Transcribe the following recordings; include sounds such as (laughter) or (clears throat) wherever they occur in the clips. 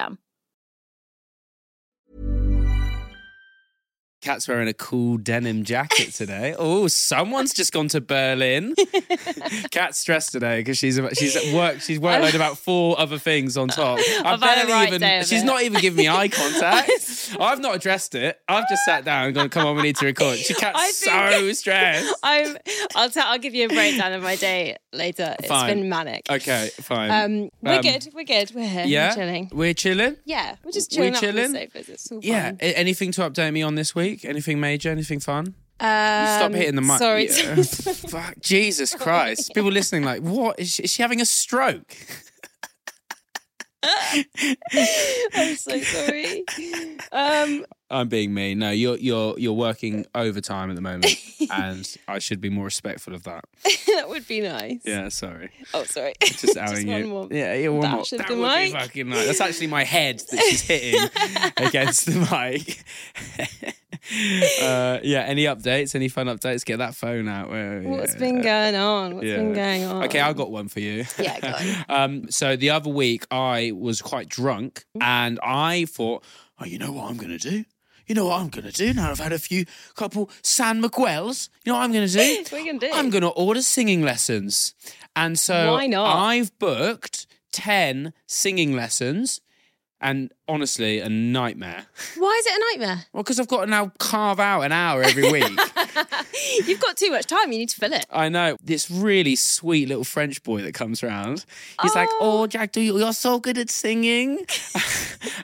system. Kat's wearing a cool denim jacket today. (laughs) Oh, someone's just gone to Berlin. (laughs) Kat's stressed today because she's she's at work. She's (laughs) workload about four other things on top. I I've barely right even. She's it. not even giving me eye contact. I've not addressed it. I've just sat down and gone, "Come on, we need to record." She Kat's I so stressed. I'm. I'll tell. I'll give you a breakdown of my day later. It's Fine. been manic. Okay, fine. Um, we're Um, good. We're good. We're here. Yeah, We're chilling. We're chilling. Yeah, we're just We're chilling. the sofas. Yeah. fine. Anything to update me on this week? Anything major? Anything fun? Um, Stop hitting the mic. Sorry. Yeah. (laughs) Fuck, Jesus Christ. People listening, like, what? Is she, is she having a stroke? I'm so sorry. Um, I'm being mean. No, you're you're you're working overtime at the moment, and I should be more respectful of that. (laughs) that would be nice. Yeah, sorry. Oh, sorry. Just (laughs) outing one you. more yeah, yeah, one more. bash That the would mic. be fucking nice. That's actually my head that she's hitting against the mic. (laughs) uh, yeah. Any updates? Any fun updates? Get that phone out. Where, What's yeah. been going on? What's been going on? Okay, I got one for you. Yeah, go on. (laughs) um, so the other week I was quite drunk and I thought, oh, you know what I'm going to do? You know what I'm going to do now I've had a few couple San Miguel's? You know what I'm going to do? (laughs) What are you gonna do? I'm going to order singing lessons. And so Why not? I've booked 10 singing lessons and honestly, a nightmare. Why is it a nightmare? Well, because I've got to now carve out an hour every week. (laughs) You've got too much time. You need to fill it. I know this really sweet little French boy that comes around. He's like, "Oh, Jack, do you, you're so good at singing," (laughs) and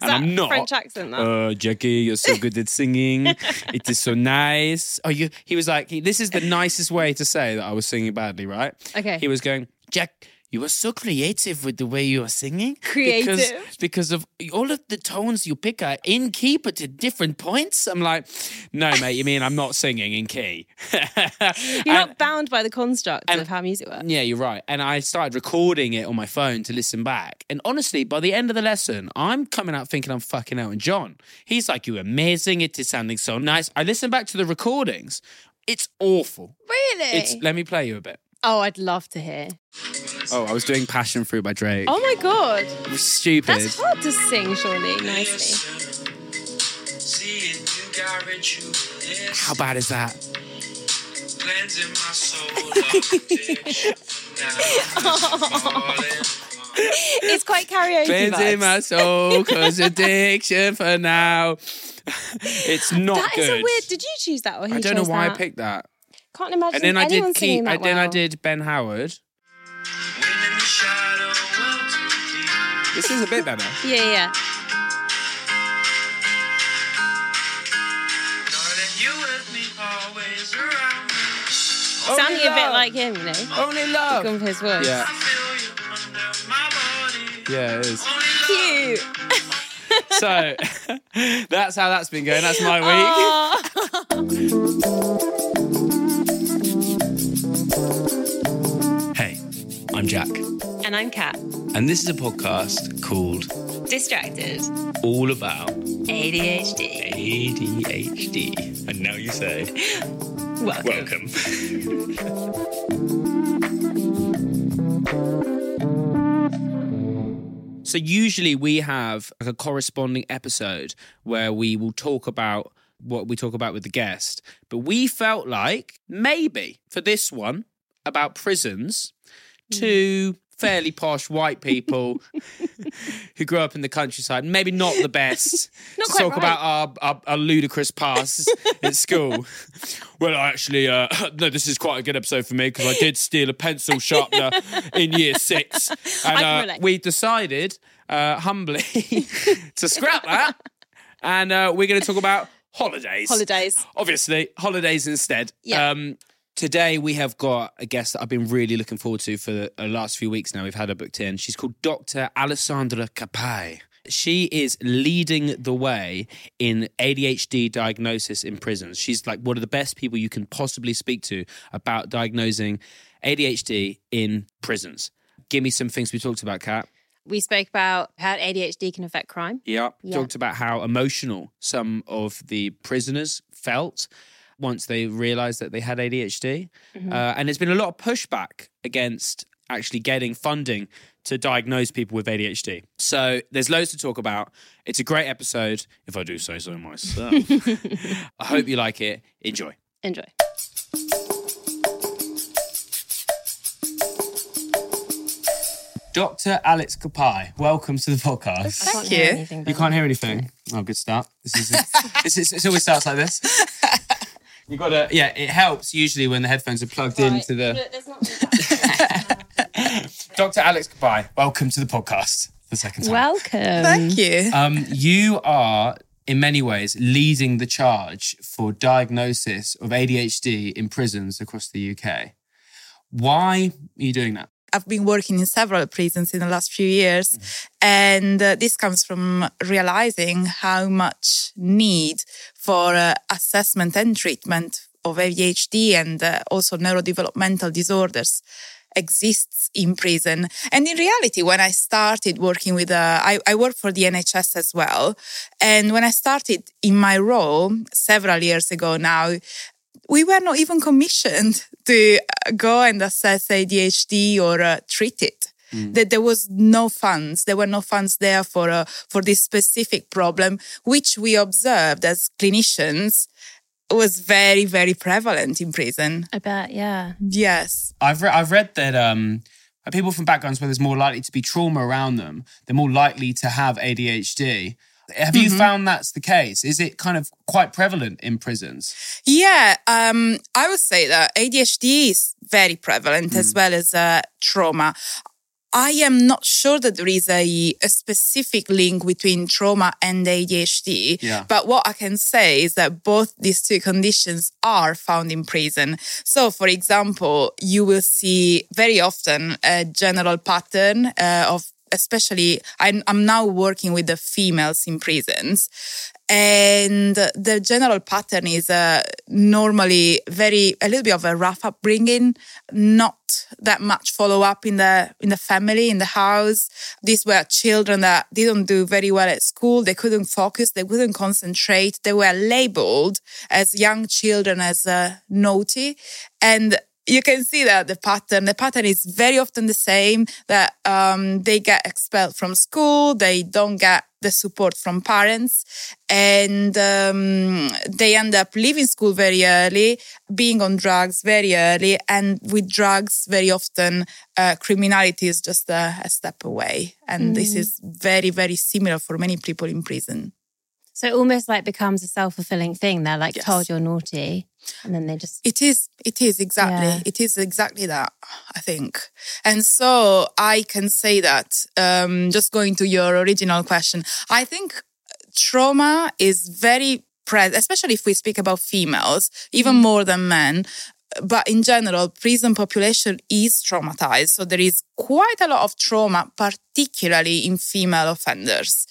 that I'm not. French accent, that? Uh, Jackie, you're so good at singing. (laughs) it is so nice. Oh, you. He was like, he, "This is the nicest way to say that I was singing badly." Right? Okay. He was going, Jack. You are so creative with the way you are singing. Creative? Because, because of all of the tones you pick are in key, but at different points. I'm like, no, mate, you mean I'm not singing in key. (laughs) You're not bound by the construct of how music works. Yeah, you're right. And I started recording it on my phone to listen back. And honestly, by the end of the lesson, I'm coming out thinking I'm fucking Elton John. He's like, You're amazing. It is sounding so nice. I listen back to the recordings. It's awful. Really? It's let me play you a bit. oh, I'd love to hear. Oh, I was doing Passion Fruit by Drake. Oh my god, stupid. that's hard to sing, surely, nicely. How bad is that? (laughs) It's quite karaoke Cleansing vibes. my soul, cause addiction for now. (laughs) it's not That is good. a weird. Did you choose that or he I don't know chose why that? I picked that. Can't imagine And then I anyone did singing that I, then I well. did Ben Howard. This is a bit better. Yeah, yeah. Sounding a bit like him, you know. Only love. Come for his voice. Yeah. Yeah, it is. Cute. So (laughs) that's how that's been going. That's my (laughs) week. And I'm Kat. and this is a podcast called Distracted. All About ADHD. ADHD. And now you say, Welcome. welcome. (laughs) So usually we have like a corresponding episode where we will talk about what we talk about with the guest. But we felt like maybe for this one about prisons, two mm. Fairly posh white people who grew up in the countryside, maybe not the best (laughs) Not to talk right. about our, our, our ludicrous past at school. (laughs) Well, I actually, uh, (clears throat) no, this is quite a good episode for me because I did steal a pencil sharpener in year six. (laughs) And uh, we decided uh, humbly to scrap that. And uh, we're going to talk about holidays. Holidays. Obviously, holidays instead. Yeah. Um, today we have got a guest that I've been really looking forward to for the uh, last few weeks now. We've had her booked in. She's called Dr. Alessandra Cappai. She is leading the way in ADHD diagnosis in prisons. She's like one of the best people you can possibly speak to about diagnosing ADHD in prisons. Give me some things we talked about, Kat. We spoke about how ADHD can affect crime. Yeah. Yeah. Talked about how emotional some of the prisoners felt once they realized that they had ADHD. Mm-hmm. Uh, and there's been a lot of pushback against actually getting funding to diagnose people with ADHD. So there's loads to talk about. It's a great episode, if I do say so myself. (laughs) I hope you like it. Enjoy. Enjoy. Dr. Alex Cappai, welcome to the podcast. Thank can't hear anything. You can't hear anything. Oh, good start. (laughs) This is this is it always starts like this. You got to yeah. It helps usually when the headphones are plugged into the. (laughs) Dr. Alex goodbye. welcome to the podcast. for The second time. Welcome. Thank you. Um, you are in many ways leading the charge for diagnosis of ADHD in prisons across the UK. Why are you doing that? I've been working in several prisons in the last few years, and uh, this comes from realizing how much need for uh, assessment and treatment of ADHD and uh, also neurodevelopmental disorders exists in prison. And in reality, when I started working with, uh, I, I work for the NHS as well. And when I started in my role several years ago now, we were not even commissioned (laughs) to uh, go and assess ADHD or uh, treat it. That there was no funds. There were no funds there for uh, for this specific problem, which we observed as clinicians was very very prevalent in prison. I bet, yeah. Yes. I've re- I've read that um, people from backgrounds where there's more likely to be trauma around them, they're more likely to have ADHD. Have you found that's the case? Is it kind of quite prevalent in prisons? Yeah, um, I would say that ADHD is very prevalent as well as uh, trauma. I am not sure that there is a, a specific link between trauma and ADHD. Yeah. But what I can say is that both these two conditions are found in prison. So, for example, you will see very often a general pattern uh, of especially I'm, I'm now working with the females in prisons. And the general pattern is uh, normally very a little bit of a rough upbringing not that much follow up in the in the family in the house. These were children that didn't do very well at school. They couldn't focus. They couldn't concentrate. They were labeled as young children as uh, naughty. And you can see that the pattern the pattern is very often the same that um, they get expelled from school they don't get the support from parents and um, they end up leaving school very early being on drugs very early and with drugs very often uh, criminality is just a, a step away. And this is very very similar for many people in prison So it almost like becomes a self fulfilling thing. They're like Yes. told you're naughty, and then they just It is. It is exactly. Yeah. It is exactly that. I think, and so I can say that. Um, just going to your original question, I think trauma is very present, especially if we speak about females, even more than men. but in general, prison population is traumatized. So there is quite a lot of trauma, particularly in female offenders.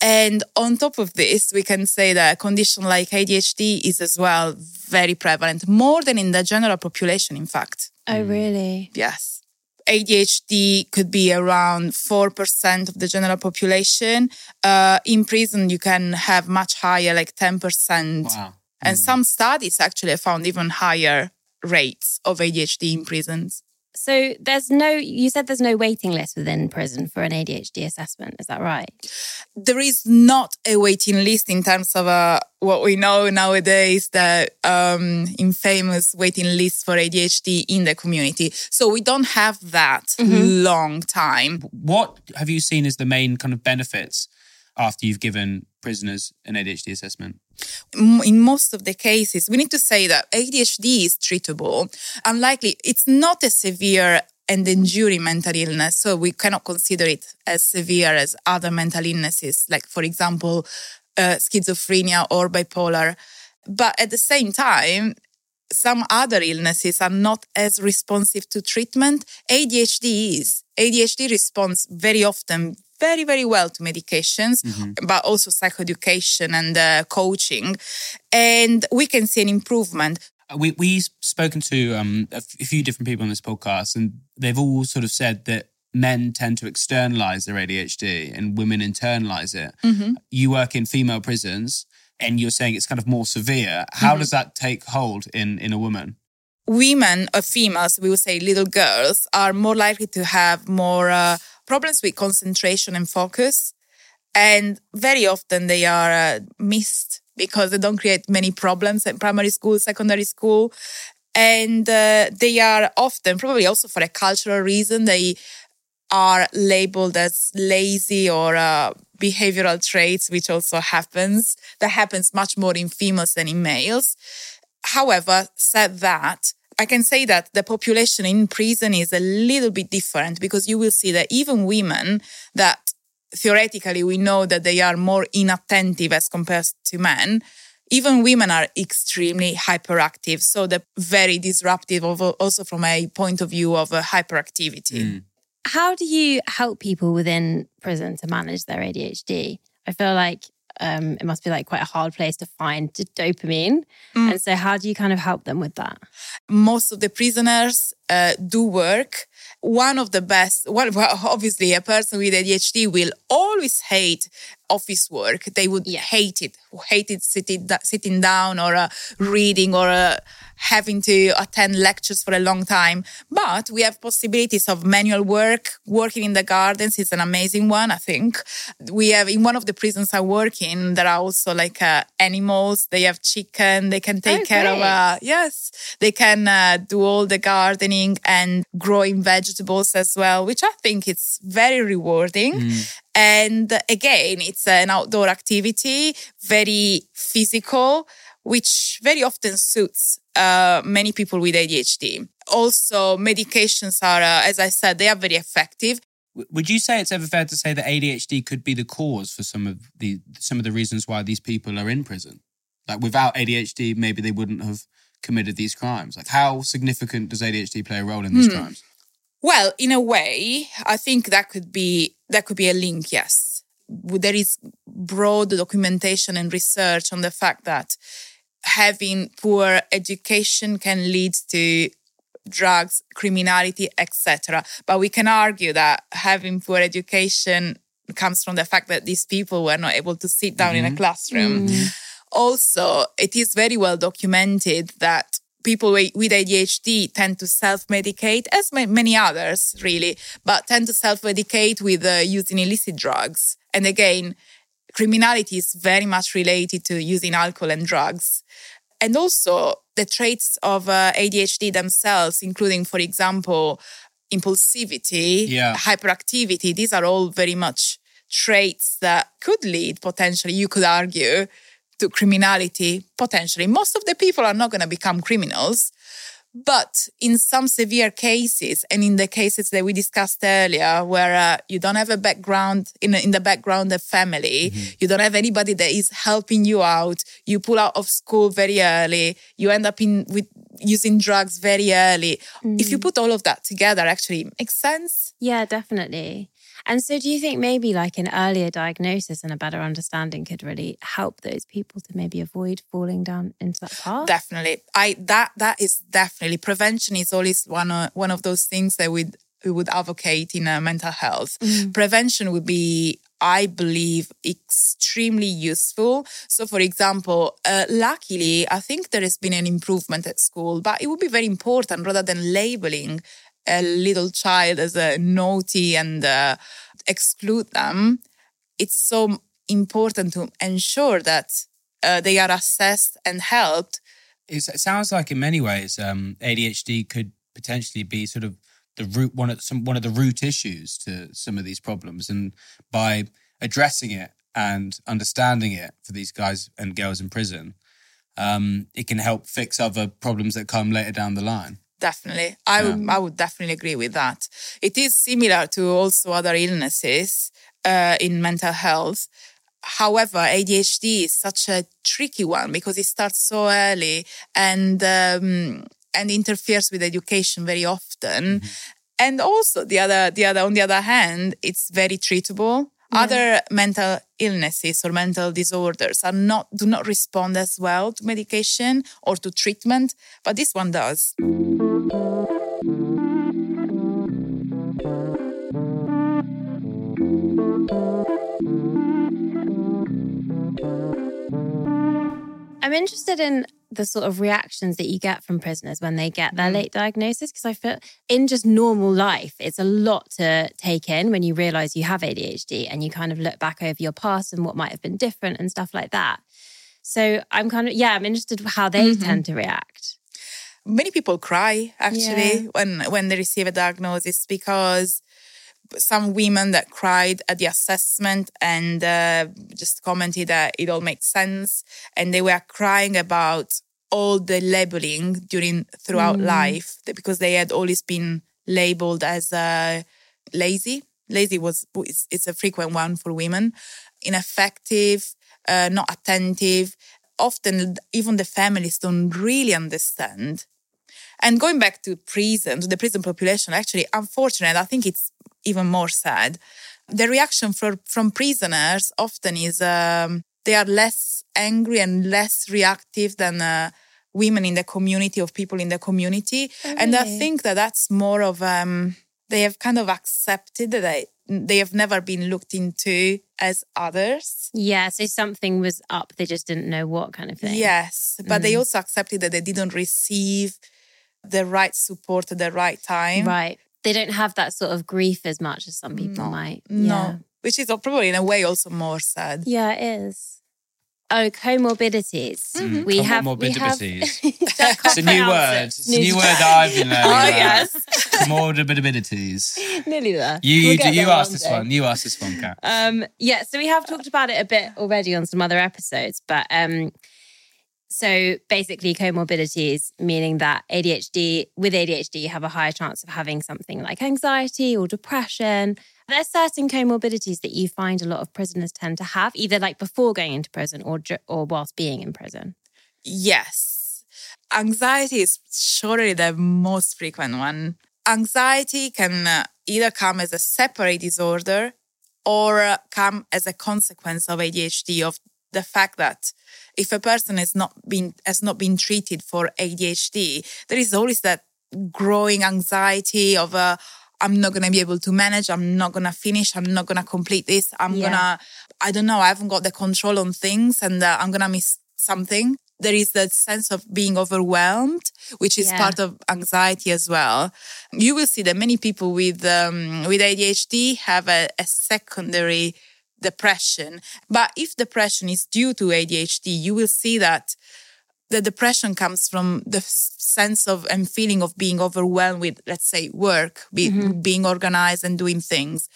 And on top of this, we can say that a condition like ADHD is as well very prevalent, more than in the general population, in fact. Oh, really? Yes. ADHD could be around 4% of the general population. Uh, in prison, you can have much higher, like 10%. Wow. And some studies actually found even higher rates of ADHD in prisons. So there's no, you said there's no waiting list within prison for an ADHD assessment. Is that right? There is not a waiting list in terms of uh, what we know nowadays, that um, infamous waiting list for ADHD in the community. So we don't have that long time. What have you seen as the main kind of benefits after you've given prisoners an ADHD assessment? In most of the cases, we need to say that ADHD is treatable. Unlikely, it's not a severe and enduring mental illness, so we cannot consider it as severe as other mental illnesses, like, for example, uh, schizophrenia or bipolar. But at the same time, some other illnesses are not as responsive to treatment. ADHD is. ADHD responds very often very, very well to medications, but also psychoeducation and uh, coaching. And we can see an improvement. We we've spoken to um, a few different people on this podcast, and they've all sort of said that men tend to externalize their ADHD and women internalize it. You work in female prisons, and you're saying it's kind of more severe. How does that take hold in in a woman? women or females, we would say little girls, are more likely to have more uh, problems with concentration and focus. And very often they are uh, missed because they don't create many problems in primary school, secondary school. And uh, they are often, probably also for a cultural reason, they are labeled as lazy or uh, behavioral traits, which also happens. That happens much more in females than in males. However, said that, I can say that the population in prison is a little bit different because you will see that even women that theoretically we know that they are more inattentive as compared to men, even women are extremely hyperactive. So they're very disruptive also from a point of view of uh, hyperactivity. How do you help people within prison to manage their ADHD? I feel like um, it must be like quite a hard place to find dopamine. And so, how do you kind of help them with that? most of the prisoners uh, do work. One of the best, well, well, (laughs) obviously, a person with ADHD will always hate office work. They would hate it, hate it sitting sitting down or uh, reading or uh, having to attend lectures for a long time. But we have possibilities of manual work. Working in the gardens is an amazing one. I think we have in one of the prisons I work in. There are also like uh, animals. They have chicken. They can take Oh, care of. Uh, yes, they can uh, do all the gardening and growing vegetables as well, which I think it's very rewarding. And again, it's an outdoor activity, very physical, which very often suits uh, many people with ADHD. Also, medications are, uh, as I said, they are very effective. Would you say it's ever fair to say that ADHD could be the cause for some of the some of the reasons why these people are in prison? Like without ADHD, maybe they wouldn't have committed these crimes. Like how significant does ADHD play a role in these crimes? Well, in a way, I think that could be that could be a link. Yes, there is broad documentation and research on the fact that having poor education can lead to drugs, criminality, etc. But we can argue that having poor education comes from the fact that these people were not able to sit down in a classroom. Also, it is very well documented that people with ADHD tend to self-medicate, as many others really, but tend to self-medicate with uh, using illicit drugs. And again, criminality is very much related to using alcohol and drugs. And also the traits of uh, ADHD themselves, including, for example, impulsivity, Yeah. hyperactivity, these are all very much traits that could lead potentially, you could argue, to criminality potentially. Most of the people are not going to become criminals, But in some severe cases, and in the cases that we discussed earlier, where uh, you don't have a background in, in the background of family, you don't have anybody that is helping you out, you pull out of school very early, you end up in with using drugs very early. If you put all of that together, actually it makes sense. Yeah, definitely. And so, do you think maybe like an earlier diagnosis and a better understanding could really help those people to maybe avoid falling down into that path? Definitely, I that that is definitely prevention is always one of one of those things that we we would advocate in uh, mental health. Prevention would be. I believe extremely useful. So, for example, uh, luckily, I think there has been an improvement at school, but it would be very important rather than labeling a little child as a naughty and uh, exclude them. It's so important to ensure that uh, they are assessed and helped It's, it sounds like in many ways um, ADHD could potentially be sort of the root one of some one of the root issues to some of these problems, and by addressing it and understanding it for these guys and girls in prison, um, it can help fix other problems that come later down the line. Definitely. I would I would definitely agree with that. It is similar to also other illnesses uh, in mental health. However, ADHD is such a tricky one because it starts so early and um, and interferes with education very often. And also the other the other on the other hand, it's very treatable. Mm. Other mental illnesses or mental disorders are not do not respond as well to medication or to treatment, but this one does. I'm interested in the sort of reactions that you get from prisoners when they get their mm. late diagnosis because I feel in just normal life it's a lot to take in when you realize you have ADHD and you kind of look back over your past and what might have been different and stuff like that. So I'm kind of yeah, I'm interested how they mm-hmm. tend to react. many people cry actually Yeah. when when they receive a diagnosis because some women that cried at the assessment and uh, just commented that it all makes sense. And they were crying about all the labeling during throughout life because they had always been labeled as uh, lazy. Lazy was it's, it's a frequent one for women. Ineffective uh, not attentive. Often even the families don't really understand. And going back to prison, to the prison population, actually, unfortunate, I think it's even more sad. The reaction for, from prisoners often is um, they are less angry and less reactive than uh, women in the community of people in the community. And I think that that's more of, um, they have kind of accepted that they, they have never been looked into as others. Yeah, so something was up, they just didn't know what kind of thing. Yes, but they also accepted that they didn't receive the right support at the right time. Right. They don't have that sort of grief as much as some people might. No, Yeah. which is probably in a way also more sad. Yeah, it is. Oh, comorbidities. Mm-hmm. We have we have Comorbidities. (laughs) It's a new word. it. It's a new word that I've been learning. (laughs) Oh, about. yes. Comorbidities. (laughs) Nearly there. You We'll you, do, you asked this day. one. You asked this one, Kat. Um, yeah, so we have talked about it a bit already on some other episodes, but um, so basically, comorbidities meaning that ADHD with ADHD you have a higher chance of having something like anxiety or depression. There are certain comorbidities that you find a lot of prisoners tend to have, either like before going into prison or or whilst being in prison. Yes. Anxiety is surely the most frequent one. Anxiety can uh, either come as a separate disorder or uh, come as a consequence of ADHD of the fact that if a person has not been has not been treated for ADHD, there is always that growing anxiety of uh, I'm not gonna be able to manage, I'm not gonna finish, I'm not gonna complete this, I'm Yeah. gonna I don't know, I haven't got the control on things and uh, I'm gonna miss something. There is that sense of being overwhelmed, which is Yeah. part of anxiety as well. You will see that many people with um, with ADHD have a, a secondary depression. But if depression is due to ADHD, you will see that the depression comes from the sense of and feeling of being overwhelmed with, let's say, work, be, mm-hmm. being organized and doing things.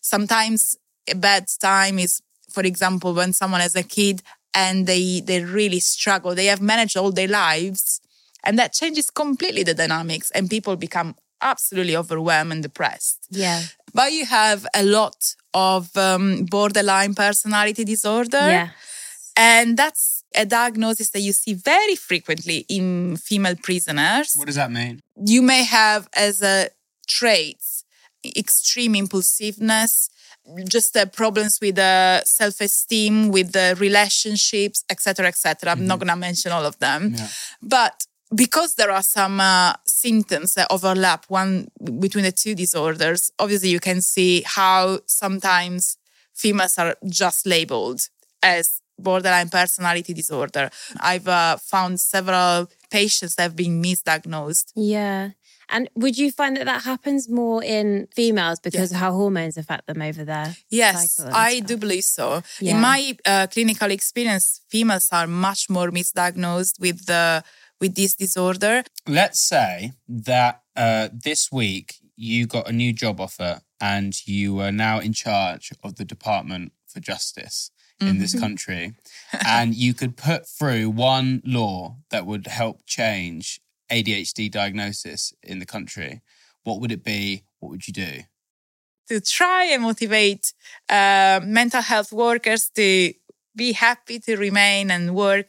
Sometimes a bad time is, for example, when someone has a kid and they they really struggle. They have managed all their lives And that changes completely the dynamics, and people become absolutely overwhelmed and depressed. Yeah. But you have a lot of um, borderline personality disorder. Yeah. And that's a diagnosis that you see very frequently in female prisoners. What does that mean? You may have as a traits extreme impulsiveness, just uh, problems with uh, self-esteem, with the relationships, etc., etc. I'm not going to mention all of them, but because there are some uh, symptoms that overlap one between the two disorders, obviously you can see how sometimes females are just labeled as borderline personality disorder. I've uh, found several patients that have been misdiagnosed. Yeah. And would you find that that happens more in females because of how hormones affect them over there? Yes, I stuff? do believe so. Yeah. In my uh, clinical experience, females are much more misdiagnosed with the with this disorder. Let's say that uh, this week you got a new job offer and you are now in charge of the Department for Justice in this country, and you could put through one law that would help change ADHD diagnosis in the country. What would it be? What would you do? to try and motivate uh, mental health workers to be happy to remain and work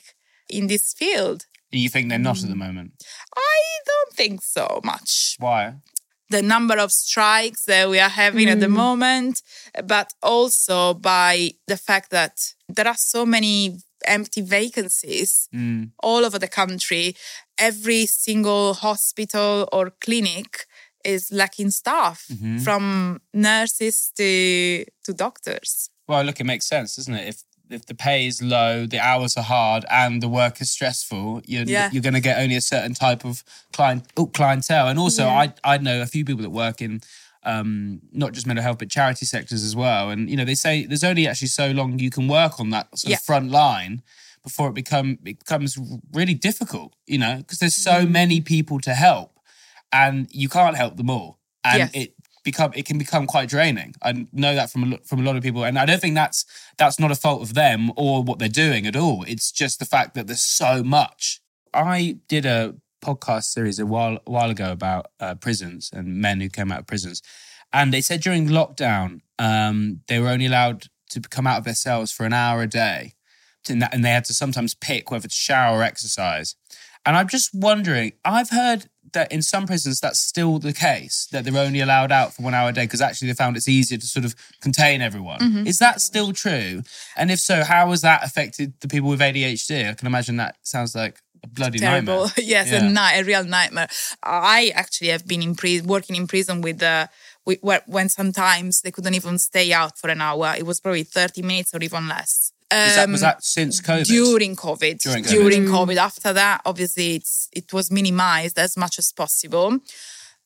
in this field. You think they're not at the mm. moment? I don't think so much. Why? The number of strikes that we are having at the mm. moment, but also by the fact that there are so many empty vacancies mm. all over the country. Every single hospital or clinic is lacking staff mm-hmm. from nurses to to doctors. Well, look, it makes sense, doesn't it? If if the pay is low, the hours are hard, and the work is stressful, you're Yeah. you're going to get only a certain type of client oh, clientele. And also, I I know a few people that work in um, not just mental health but charity sectors as well. And you know, they say there's only actually so long you can work on that sort Yeah. of front line before it become it becomes really difficult. You know, because there's so Mm. many people to help, and you can't help them all, and Yes. it become it can become quite draining. I know that from a, from a lot of people, and I don't think that's that's not a fault of them or what they're doing at all. It's just the fact that there's so much. I did a podcast series a while a while ago about uh, prisons and men who came out of prisons, and they said during lockdown um, they were only allowed to come out of their cells for an hour a day, and, and they had to sometimes pick whether to shower or exercise. And I'm just wondering, I've heard that in some prisons that's still the case, that they're only allowed out for one hour a day because actually they found it's easier to sort of contain everyone. Mm-hmm. Is that still true? And if so, how has that affected the people with ADHD? I can imagine that sounds like a bloody terrible. nightmare. (laughs) yes, Yeah. a, ni- a real nightmare. I actually have been in prison, working in prison with the. with, where, when sometimes they couldn't even stay out for an hour. It was probably 30 minutes or even less. Is that, was Um, that since COVID? during COVID. During COVID. During COVID. After that, obviously, it's it was minimized as much as possible.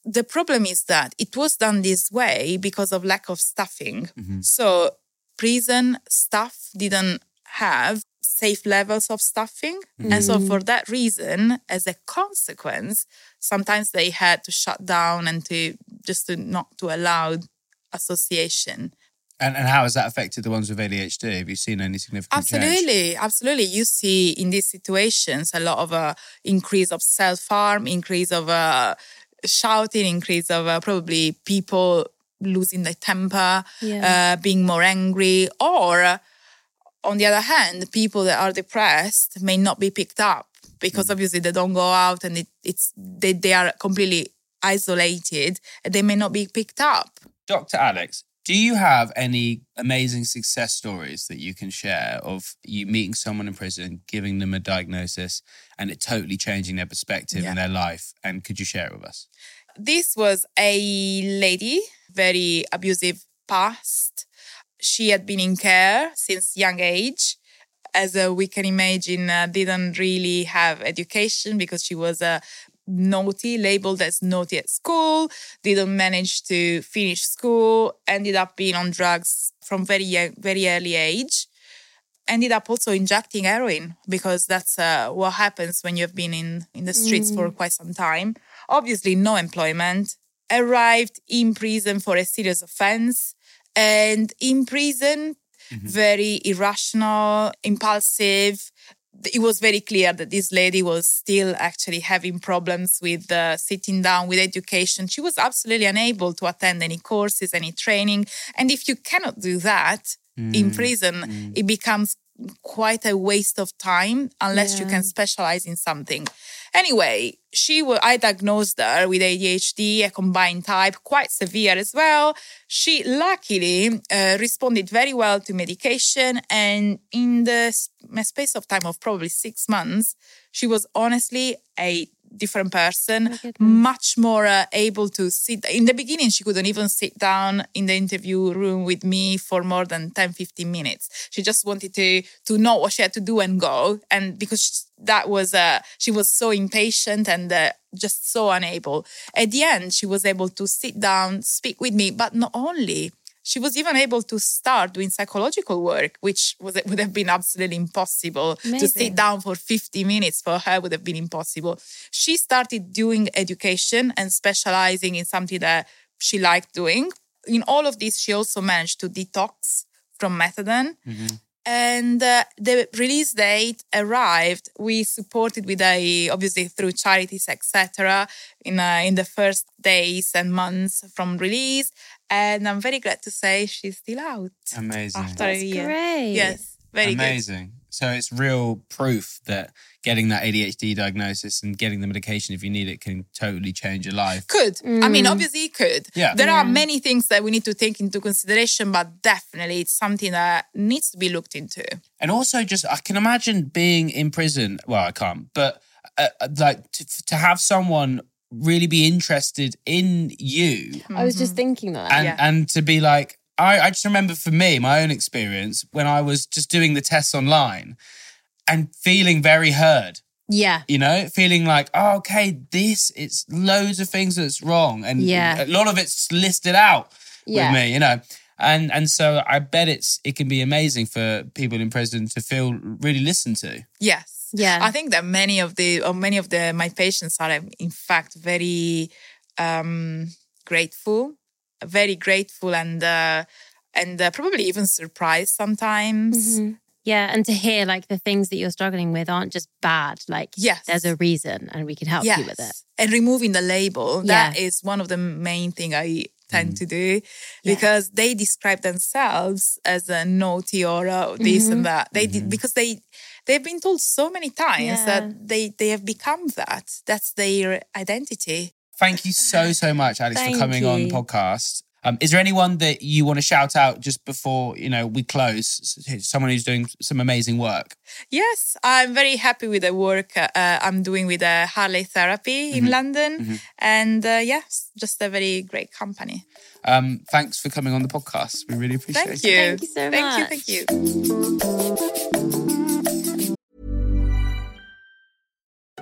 The problem is that it was done this way because of lack of staffing. Mm-hmm. So prison staff didn't have safe levels of staffing. And so for that reason, as a consequence, sometimes they had to shut down and to just to not to allow association. And, and how has that affected the ones with ADHD? Have you seen any significant change? Absolutely, absolutely. You see in these situations a lot of uh, increase of self harm, increase of uh, shouting, increase of uh, probably people losing their temper, Yeah. uh, being more angry, or uh, on the other hand, people that are depressed may not be picked up because obviously they don't go out and it, it's they, they are completely isolated and they may not be picked up. Dr. Alex, do you have any amazing success stories that you can share of you meeting someone in prison, giving them a diagnosis, and it totally changing their perspective Yeah. in their life? And could you share it with us? this was a lady, very abusive past. She had been in care since young age. As uh, we can imagine, uh, didn't really have education because she was uh, naughty, labeled as naughty at school, didn't manage to finish school, ended up being on drugs from very young, very early age ended up also injecting heroin because that's uh, what happens when you've been in, in the streets for quite some time. Obviously, no employment. Arrived in prison for a serious offense. And in prison, very irrational, impulsive. It was very clear that this lady was still actually having problems with uh, sitting down with education. She was absolutely unable to attend any courses, any training. And if you cannot do that in prison, it becomes quite a waste of time unless you can specialize in something. Anyway, she wa I diagnosed her with ADHD, a combined type, quite severe as well. She luckily uh, responded very well to medication, and in the s- space of time of probably six months, she was honestly a different person, much more uh, able to sit. In the beginning, she couldn't even sit down in the interview room with me for more than 10, 15 minutes. She just wanted to to know what she had to do and go. And because that was, uh, she was so impatient and uh, just so unable. At the end, she was able to sit down, speak with me, but not only. She was even able to start doing psychological work, which was would have been absolutely impossible to sit down for 50 minutes for her would have been impossible. She started doing education and specializing in something that she liked doing. In all of this, she also managed to detox from methadone. Mm-hmm. And uh, the release date arrived. We supported with a obviously through charities, etc. In uh, in the first days and months from release, and I'm very glad to say she's still out Amazing. after a year. Great. Yes, very good. Amazing. So it's real proof that getting that ADHD diagnosis and getting the medication if you need it can totally change your life. Could. I mean, obviously it could. Yeah. There are many things that we need to take into consideration, but definitely it's something that needs to be looked into. And also, just I can imagine being in prison. Well, I can't, but uh, uh, like to, to have someone really be interested in you I was just thinking that. and Yeah. and to be like I, I just remember for me my own experience when I was just doing the tests online and feeling very heard yeah. you know feeling like oh, okay this it's loads of things that's wrong and Yeah. a lot of it's listed out Yeah. with me you know and and so I bet it's it can be amazing for people in prison to feel really listened to Yes. Yeah. I think that many of the or many of the my patients are in fact very um grateful, very grateful and uh and uh, probably even surprised sometimes. Mm-hmm. Yeah. And to hear like the things that you're struggling with aren't just bad. Like, Yes. there's a reason and we can help you with it. And removing the label, Yeah. that is one of the main thing I tend to do because they describe themselves as a naughty or uh, this and that. They did because they they've been told so many times Yeah. that they they have become that. That's their identity. Thank you so so much Alex Thank for coming on you. podcast um, is there anyone that you want to shout out just before you know we close someone who's doing some amazing work Yes, I'm very happy with the work uh, uh, I'm doing with uh, Harley Therapy in London, and uh, yes, just a very great company. um, thanks for coming on the podcast we really appreciate Thank it you. Thank you so Thank you. much. Thank you.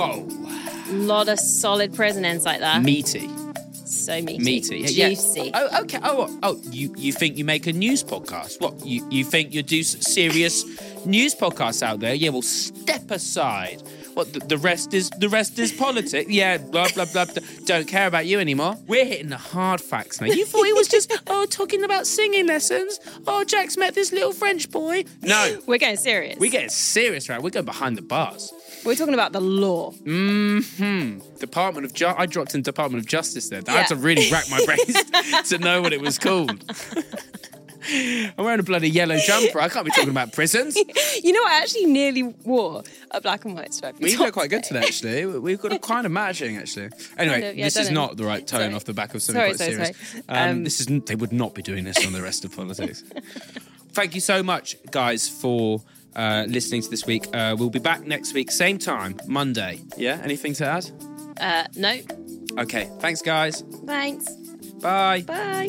Whoa lot of solid prison insight there. meaty so meaty. meaty Yeah. Juicy. oh okay oh, oh oh you you think you make a news podcast what you you think you do serious news podcasts out there yeah well step aside What the, the rest is the rest is politics. Yeah, blah blah blah. blah. Don't care about you anymore. We're hitting the hard facts now. You thought he was just (laughs) oh talking about singing lessons. Oh, Jack's met this little French boy. No, We're getting serious. we get serious, right? We're going behind the bars. We're talking about the law. Hmm. Department of Ju- I dropped in Department of Justice there. I had to really rack my (laughs) brains (laughs) to know what it was called. (laughs) I'm wearing a bloody yellow jumper. I can't be talking about prisons. (laughs) You know, I actually nearly wore a black and white striped We look quite good today, actually. We've got a kind of matching, actually. Anyway, Kind of, yeah, this is know. not the right tone Sorry. off the back of something Sorry, quite sorry, serious. sorry. Um, Um, this is they would not be doing this on the rest of politics. (laughs) Thank you so much, guys, for uh, listening to this week. Uh, we'll be back next week, same time, Monday. Yeah. Anything to add? Uh, no, Okay. Thanks, guys. thanks. Bye. Bye.